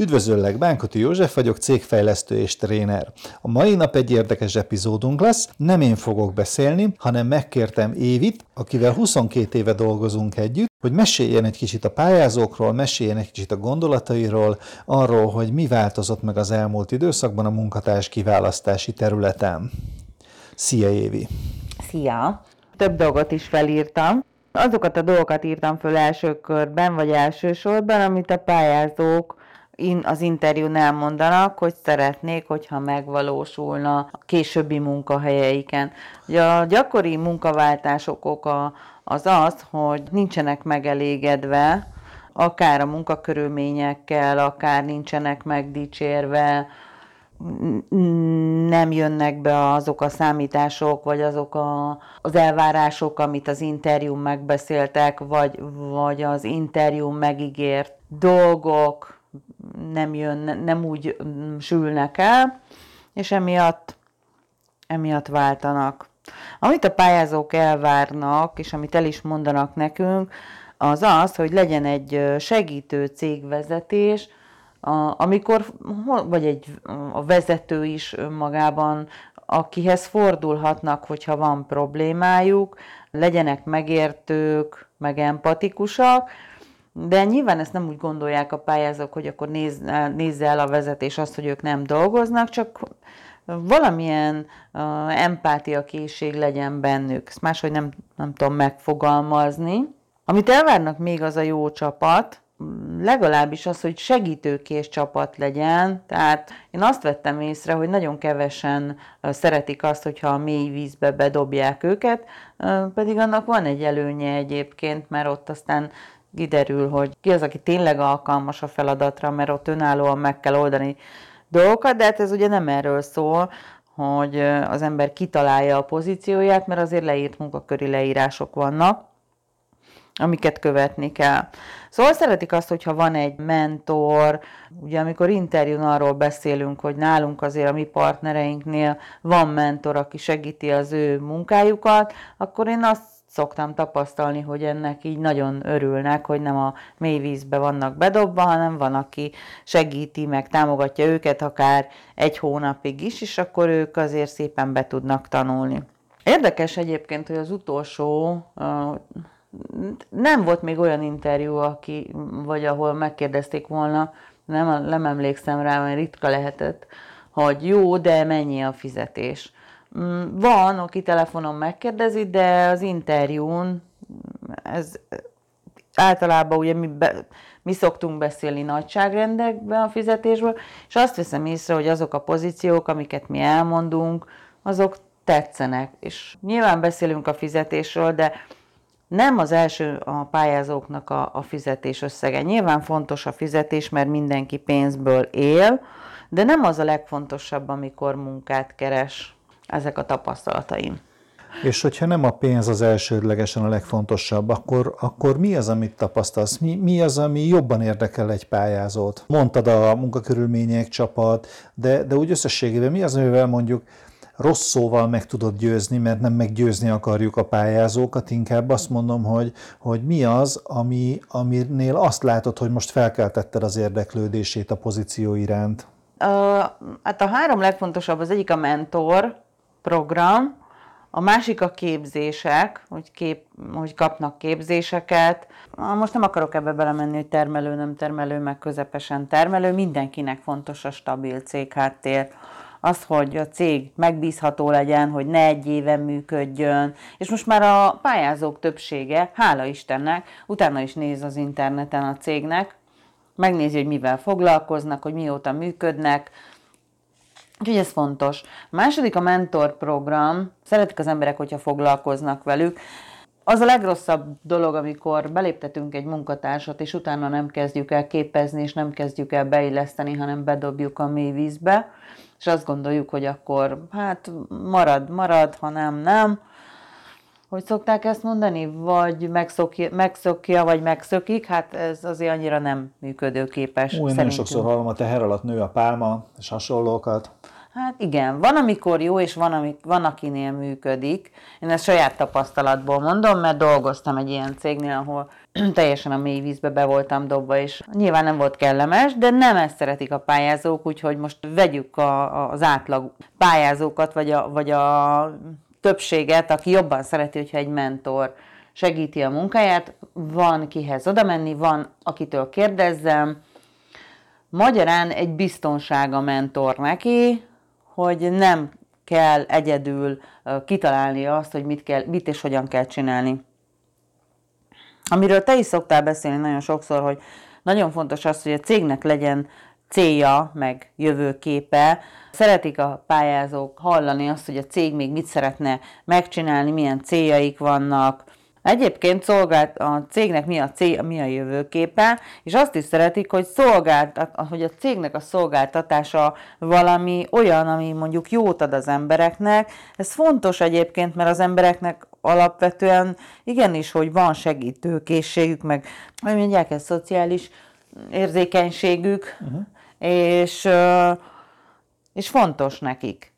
Üdvözöllek, Bánkoti József vagyok, cégfejlesztő és tréner. A mai nap egy érdekes epizódunk lesz, nem én fogok beszélni, hanem megkértem Évit, akivel 22 éve dolgozunk együtt, hogy meséljen egy kicsit a pályázókról, meséljen egy kicsit a gondolatairól, arról, hogy mi változott meg az elmúlt időszakban a munkatárs kiválasztási területen. Szia Évi! Szia! Több dolgot is felírtam. Azokat a dolgokat írtam föl első körben, vagy első sorban, amit a pályázók az interjún elmondanak, hogy szeretnék, hogyha megvalósulna a későbbi munkahelyeiken. Ugye a gyakori munkaváltások oka az az, hogy nincsenek megelégedve, akár a munkakörülményekkel, akár nincsenek megdicsérve, nem jönnek be azok a számítások, vagy azok a, az elvárások, amit az interjún megbeszéltek, vagy, vagy az interjún megígért dolgok, nem jön, nem úgy mm, sülnek el, és emiatt, emiatt váltanak. Amit a pályázók elvárnak, és amit el is mondanak nekünk, az az, hogy legyen egy segítő cégvezetés, amikor, vagy egy a vezető is önmagában, akihez fordulhatnak, hogyha van problémájuk, legyenek megértők, meg empatikusak, de nyilván ezt nem úgy gondolják a pályázók, hogy akkor néz, nézze el a vezetés azt, hogy ők nem dolgoznak, csak valamilyen uh, empátia készség legyen bennük. Ezt máshogy nem, nem tudom megfogalmazni. Amit elvárnak még az a jó csapat, legalábbis az, hogy segítőkés csapat legyen. Tehát én azt vettem észre, hogy nagyon kevesen szeretik azt, hogyha a mély vízbe bedobják őket, pedig annak van egy előnye egyébként, mert ott aztán kiderül, hogy ki az, aki tényleg alkalmas a feladatra, mert ott önállóan meg kell oldani dolgokat, de hát ez ugye nem erről szól, hogy az ember kitalálja a pozícióját, mert azért leírt munkaköri leírások vannak, amiket követni kell. Szóval szeretik azt, hogyha van egy mentor, ugye amikor interjún arról beszélünk, hogy nálunk azért a mi partnereinknél van mentor, aki segíti az ő munkájukat, akkor én azt szoktam tapasztalni, hogy ennek így nagyon örülnek, hogy nem a mély vízbe vannak bedobva, hanem van, aki segíti, meg támogatja őket akár egy hónapig is, és akkor ők azért szépen be tudnak tanulni. Érdekes egyébként, hogy az utolsó nem volt még olyan interjú, aki, vagy ahol megkérdezték volna, nem, nem emlékszem rá, mert ritka lehetett, hogy jó, de mennyi a fizetés. Mm, van, aki telefonon megkérdezi, de az interjún ez általában ugye mi, be, mi szoktunk beszélni nagyságrendekben a fizetésből, és azt veszem észre, hogy azok a pozíciók, amiket mi elmondunk, azok tetszenek. És nyilván beszélünk a fizetésről, de nem az első a pályázóknak a, a fizetés összege. Nyilván fontos a fizetés, mert mindenki pénzből él, de nem az a legfontosabb, amikor munkát keres ezek a tapasztalataim. És hogyha nem a pénz az elsődlegesen a legfontosabb, akkor, akkor mi az, amit tapasztalsz? Mi, mi az, ami jobban érdekel egy pályázót? Mondtad a munkakörülmények, csapat, de, de úgy összességében mi az, amivel mondjuk rossz szóval meg tudod győzni, mert nem meggyőzni akarjuk a pályázókat, inkább azt mondom, hogy, hogy mi az, ami, aminél azt látod, hogy most felkeltetted az érdeklődését a pozíció iránt? Uh, hát a három legfontosabb, az egyik a mentor, program, a másik a képzések, hogy, kép, hogy kapnak képzéseket. Most nem akarok ebbe belemenni, hogy termelő, nem termelő, meg közepesen termelő. Mindenkinek fontos a stabil cégháttér. Az, hogy a cég megbízható legyen, hogy ne egy éven működjön. És most már a pályázók többsége, hála Istennek, utána is néz az interneten a cégnek, megnézi, hogy mivel foglalkoznak, hogy mióta működnek, Úgyhogy ez fontos. A második a mentor program. Szeretik az emberek, hogyha foglalkoznak velük. Az a legrosszabb dolog, amikor beléptetünk egy munkatársat, és utána nem kezdjük el képezni, és nem kezdjük el beilleszteni, hanem bedobjuk a mély vízbe, és azt gondoljuk, hogy akkor hát marad, marad, ha nem, nem. Hogy szokták ezt mondani? Vagy megszokja, megszokja vagy megszökik? Hát ez azért annyira nem működőképes. Úgy, nagyon sokszor hallom, a teher alatt nő a pálma, és hasonlókat. Hát igen, van, amikor jó, és van, amik, van akinél működik. Én ezt saját tapasztalatból mondom, mert dolgoztam egy ilyen cégnél, ahol teljesen a mély vízbe be voltam dobva, és nyilván nem volt kellemes, de nem ezt szeretik a pályázók, úgyhogy most vegyük a, az átlag pályázókat, vagy a, vagy a többséget, aki jobban szereti, hogyha egy mentor segíti a munkáját, van kihez oda menni, van akitől kérdezzem, Magyarán egy biztonság a mentor neki, hogy nem kell egyedül kitalálni azt, hogy mit, kell, mit és hogyan kell csinálni. Amiről te is szoktál beszélni nagyon sokszor, hogy nagyon fontos az, hogy a cégnek legyen célja, meg jövőképe. Szeretik a pályázók hallani azt, hogy a cég még mit szeretne megcsinálni, milyen céljaik vannak, Egyébként szolgált a cégnek mi a cél, mi a jövőképe, és azt is szeretik, hogy, szolgált, hogy a cégnek a szolgáltatása valami olyan, ami mondjuk jót ad az embereknek. Ez fontos egyébként, mert az embereknek alapvetően igenis, hogy van segítőkészségük, meg hogy mondják, ez szociális érzékenységük, uh-huh. és, és fontos nekik,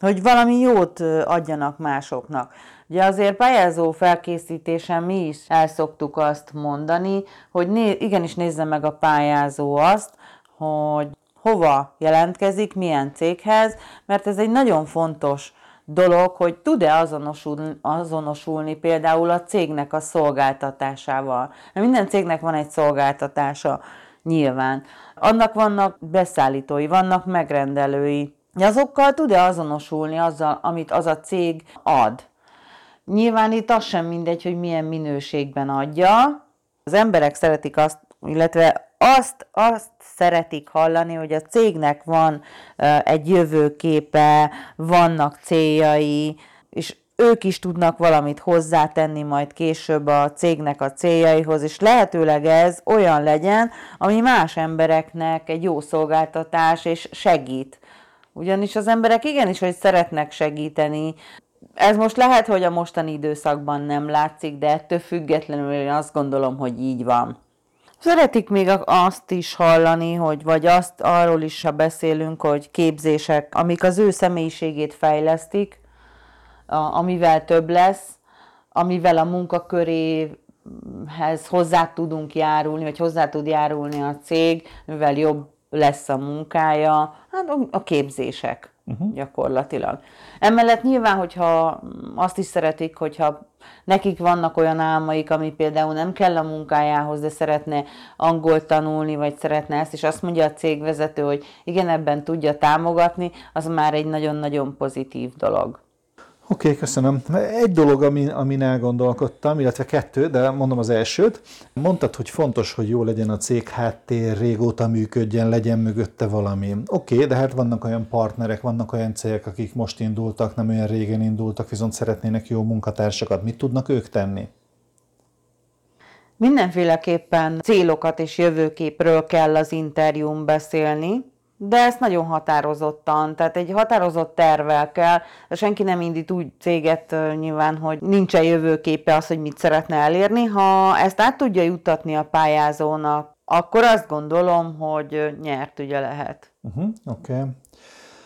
hogy valami jót adjanak másoknak. Ugye azért pályázó felkészítésen mi is el szoktuk azt mondani, hogy né- igenis nézze meg a pályázó azt, hogy hova jelentkezik, milyen céghez, mert ez egy nagyon fontos dolog, hogy tud-e azonosulni, azonosulni például a cégnek a szolgáltatásával. Minden cégnek van egy szolgáltatása, nyilván. Annak vannak beszállítói, vannak megrendelői. Azokkal tud-e azonosulni azzal, amit az a cég ad? Nyilván itt az sem mindegy, hogy milyen minőségben adja. Az emberek szeretik azt, illetve azt, azt szeretik hallani, hogy a cégnek van egy jövőképe, vannak céljai, és ők is tudnak valamit hozzátenni majd később a cégnek a céljaihoz, és lehetőleg ez olyan legyen, ami más embereknek egy jó szolgáltatás, és segít. Ugyanis az emberek igenis, hogy szeretnek segíteni, ez most lehet, hogy a mostani időszakban nem látszik, de ettől függetlenül én azt gondolom, hogy így van. Szeretik még azt is hallani, hogy vagy azt arról is, ha beszélünk, hogy képzések, amik az ő személyiségét fejlesztik, amivel több lesz, amivel a munkaköréhez hozzá tudunk járulni, vagy hozzá tud járulni a cég, mivel jobb lesz a munkája, hát a képzések uh-huh. gyakorlatilag. Emellett nyilván, hogyha azt is szeretik, hogyha nekik vannak olyan álmaik, ami például nem kell a munkájához, de szeretne angol tanulni, vagy szeretne ezt, és azt mondja a cégvezető, hogy igen, ebben tudja támogatni, az már egy nagyon-nagyon pozitív dolog. Oké, okay, köszönöm. Egy dolog, amin, amin elgondolkodtam, illetve kettő, de mondom az elsőt. Mondtad, hogy fontos, hogy jó legyen a cég háttér, régóta működjen, legyen mögötte valami. Oké, okay, de hát vannak olyan partnerek, vannak olyan cégek, akik most indultak, nem olyan régen indultak, viszont szeretnének jó munkatársakat. Mit tudnak ők tenni? Mindenféleképpen célokat és jövőképről kell az interjún beszélni, de ezt nagyon határozottan, tehát egy határozott tervel kell, senki nem indít úgy céget nyilván, hogy nincsen jövőképe az, hogy mit szeretne elérni. Ha ezt át tudja juttatni a pályázónak, akkor azt gondolom, hogy nyert ugye lehet. Uh-huh, Oké. Okay.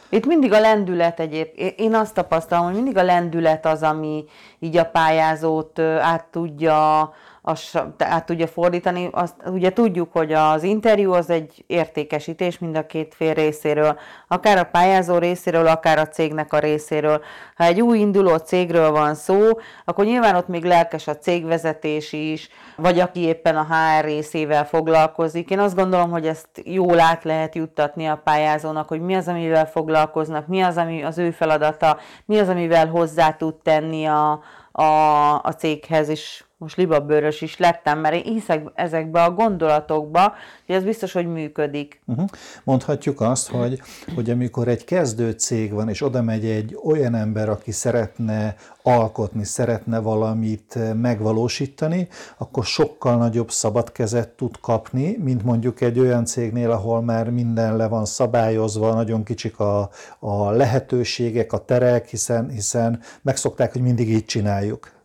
Itt mindig a lendület egyébként, én azt tapasztalom, hogy mindig a lendület az, ami így a pályázót át tudja azt át tudja fordítani. Azt, ugye tudjuk, hogy az interjú az egy értékesítés mind a két fél részéről, akár a pályázó részéről, akár a cégnek a részéről. Ha egy új induló cégről van szó, akkor nyilván ott még lelkes a cégvezetés is, vagy aki éppen a HR részével foglalkozik. Én azt gondolom, hogy ezt jól át lehet juttatni a pályázónak, hogy mi az, amivel foglalkoznak, mi az, ami az ő feladata, mi az, amivel hozzá tud tenni a, a, a céghez, és most libabőrös is lettem, mert én hiszek ezekbe a gondolatokba, hogy ez biztos, hogy működik. Uh-huh. Mondhatjuk azt, hogy, hogy amikor egy kezdő cég van, és oda megy egy olyan ember, aki szeretne alkotni, szeretne valamit megvalósítani, akkor sokkal nagyobb szabad kezet tud kapni, mint mondjuk egy olyan cégnél, ahol már minden le van szabályozva, nagyon kicsik a, a lehetőségek, a terek, hiszen, hiszen megszokták, hogy mindig így csináljuk.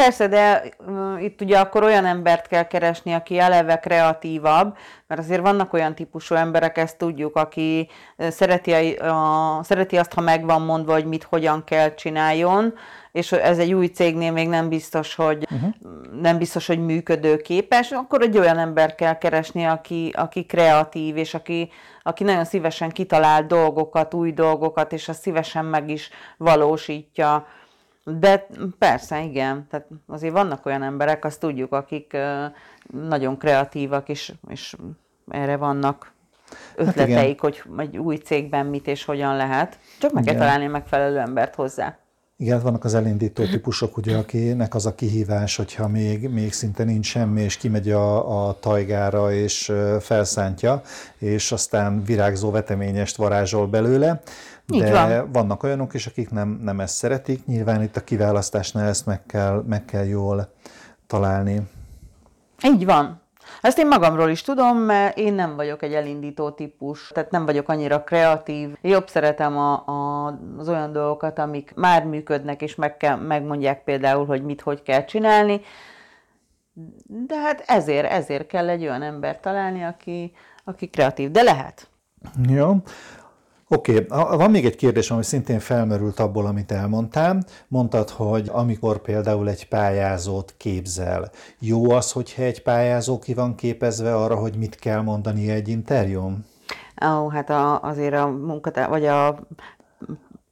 Persze, de itt ugye akkor olyan embert kell keresni, aki eleve kreatívabb, mert azért vannak olyan típusú emberek, ezt tudjuk, aki szereti, a, a, szereti azt, ha megvan mondva, hogy mit hogyan kell csináljon, és ez egy új cégnél még nem biztos, hogy uh-huh. nem biztos, hogy működőképes, akkor egy olyan ember kell keresni, aki, aki kreatív, és aki, aki nagyon szívesen kitalál dolgokat, új dolgokat, és azt szívesen meg is valósítja. De persze, igen, tehát azért vannak olyan emberek, azt tudjuk, akik nagyon kreatívak, és, és erre vannak ötleteik, hát hogy egy új cégben mit és hogyan lehet. Csak meg kell találni megfelelő embert hozzá. Igen, vannak az elindító típusok, ugye, akinek az a kihívás, hogyha még, még szinte nincs semmi, és kimegy a, a tajgára, és felszántja, és aztán virágzó veteményest varázsol belőle. De van. vannak olyanok is, akik nem, nem ezt szeretik. Nyilván itt a kiválasztásnál ezt meg kell, meg kell jól találni. Így van. Ezt én magamról is tudom, mert én nem vagyok egy elindító típus, tehát nem vagyok annyira kreatív. Jobb szeretem a, a, az olyan dolgokat, amik már működnek, és meg kell, megmondják például, hogy mit, hogy kell csinálni. De hát ezért, ezért kell egy olyan ember találni, aki, aki kreatív. De lehet. Jó. Oké, okay. van még egy kérdés, ami szintén felmerült abból, amit elmondtál. Mondtad, hogy amikor például egy pályázót képzel, jó az, hogyha egy pályázó ki van képezve arra, hogy mit kell mondani egy interjún? Ó, hát a, azért a munkatár, vagy a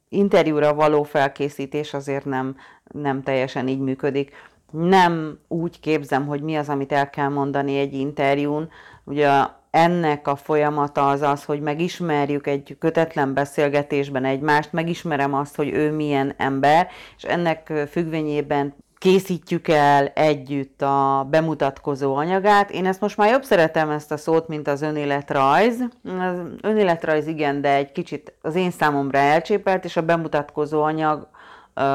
interjúra való felkészítés azért nem, nem teljesen így működik. Nem úgy képzem, hogy mi az, amit el kell mondani egy interjún. Ugye ennek a folyamata az az, hogy megismerjük egy kötetlen beszélgetésben egymást, megismerem azt, hogy ő milyen ember, és ennek függvényében készítjük el együtt a bemutatkozó anyagát. Én ezt most már jobb szeretem ezt a szót, mint az önéletrajz. Az önéletrajz igen, de egy kicsit az én számomra elcsépelt, és a bemutatkozó anyag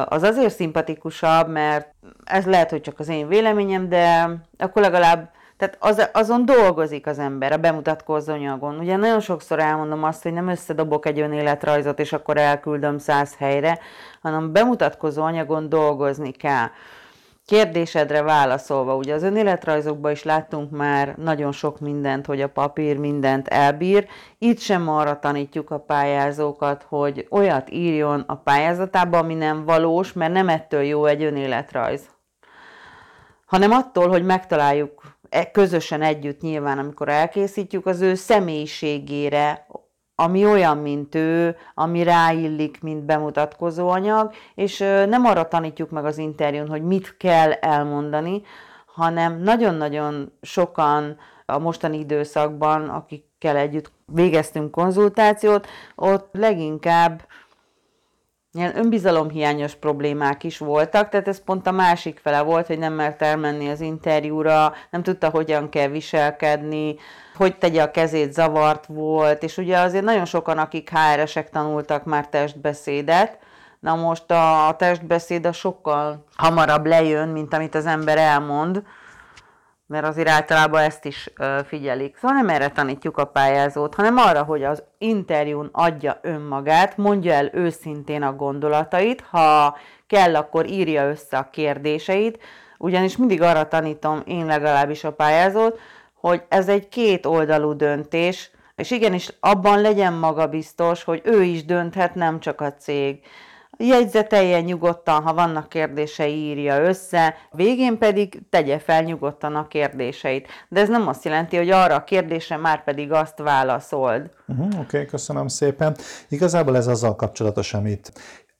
az azért szimpatikusabb, mert ez lehet, hogy csak az én véleményem, de akkor legalább tehát az, azon dolgozik az ember, a bemutatkozó anyagon. Ugye nagyon sokszor elmondom azt, hogy nem összedobok egy önéletrajzot, és akkor elküldöm száz helyre, hanem bemutatkozó anyagon dolgozni kell. Kérdésedre válaszolva, ugye az önéletrajzokban is láttunk már nagyon sok mindent, hogy a papír mindent elbír. Itt sem arra tanítjuk a pályázókat, hogy olyat írjon a pályázatába, ami nem valós, mert nem ettől jó egy önéletrajz hanem attól, hogy megtaláljuk közösen együtt nyilván, amikor elkészítjük, az ő személyiségére, ami olyan, mint ő, ami ráillik, mint bemutatkozó anyag, és nem arra tanítjuk meg az interjún, hogy mit kell elmondani, hanem nagyon-nagyon sokan a mostani időszakban, akikkel együtt végeztünk konzultációt, ott leginkább ilyen önbizalomhiányos problémák is voltak, tehát ez pont a másik fele volt, hogy nem mert elmenni az interjúra, nem tudta, hogyan kell viselkedni, hogy tegye a kezét, zavart volt, és ugye azért nagyon sokan, akik HR-esek tanultak már testbeszédet, na most a testbeszéd a sokkal hamarabb lejön, mint amit az ember elmond, mert azért általában ezt is figyelik. Szóval nem erre tanítjuk a pályázót, hanem arra, hogy az interjún adja önmagát, mondja el őszintén a gondolatait, ha kell, akkor írja össze a kérdéseit, ugyanis mindig arra tanítom én legalábbis a pályázót, hogy ez egy két oldalú döntés, és igenis abban legyen magabiztos, hogy ő is dönthet, nem csak a cég jegyzetelje nyugodtan, ha vannak kérdései, írja össze, végén pedig tegye fel nyugodtan a kérdéseit. De ez nem azt jelenti, hogy arra a kérdésre már pedig azt válaszold. Uh-huh, Oké, okay, köszönöm szépen. Igazából ez azzal kapcsolatos, amit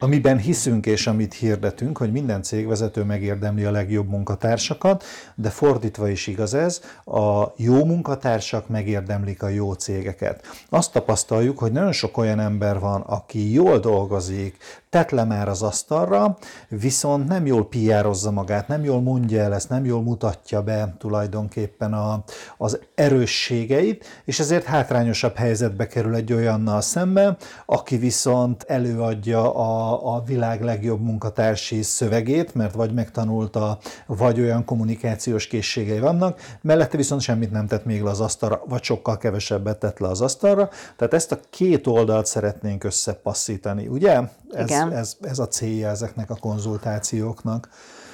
amiben hiszünk és amit hirdetünk, hogy minden cégvezető megérdemli a legjobb munkatársakat, de fordítva is igaz ez, a jó munkatársak megérdemlik a jó cégeket. Azt tapasztaljuk, hogy nagyon sok olyan ember van, aki jól dolgozik, tett le már az asztalra, viszont nem jól piározza magát, nem jól mondja el ezt, nem jól mutatja be tulajdonképpen a, az erősségeit, és ezért hátrányosabb helyzetbe kerül egy olyannal szemben, aki viszont előadja a, a világ legjobb munkatársi szövegét, mert vagy megtanulta, vagy olyan kommunikációs készségei vannak, mellette viszont semmit nem tett még le az asztalra, vagy sokkal kevesebbet tett le az asztalra. Tehát ezt a két oldalt szeretnénk összepasszítani, ugye? Ez, ez, ez a célja ezeknek a konzultációknak.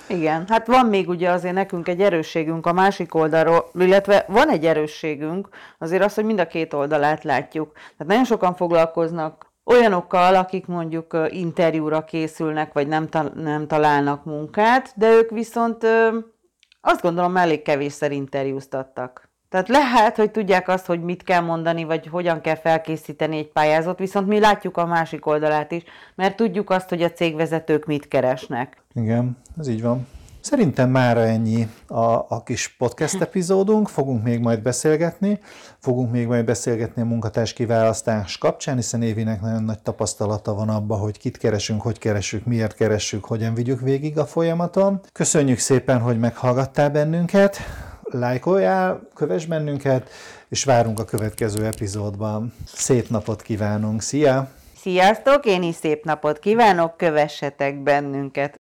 Igen, hát van még ugye azért nekünk egy erősségünk a másik oldalról, illetve van egy erősségünk, azért az, hogy mind a két oldalát látjuk. Tehát nagyon sokan foglalkoznak olyanokkal, akik mondjuk interjúra készülnek, vagy nem, ta- nem találnak munkát, de ők viszont azt gondolom elég kevésszer interjúztattak. Tehát lehet, hogy tudják azt, hogy mit kell mondani, vagy hogyan kell felkészíteni egy pályázat, viszont mi látjuk a másik oldalát is, mert tudjuk azt, hogy a cégvezetők mit keresnek. Igen, ez így van. Szerintem már ennyi a, a kis podcast epizódunk, fogunk még majd beszélgetni, fogunk még majd beszélgetni a munkatárs kiválasztás kapcsán, hiszen Évinek nagyon nagy tapasztalata van abban, hogy kit keresünk, hogy keresünk, miért keresünk, hogyan vigyük végig a folyamaton. Köszönjük szépen, hogy meghallgattál bennünket, lájkoljál, kövess bennünket, és várunk a következő epizódban. Szép napot kívánunk, szia! Sziasztok, én is szép napot kívánok, kövessetek bennünket!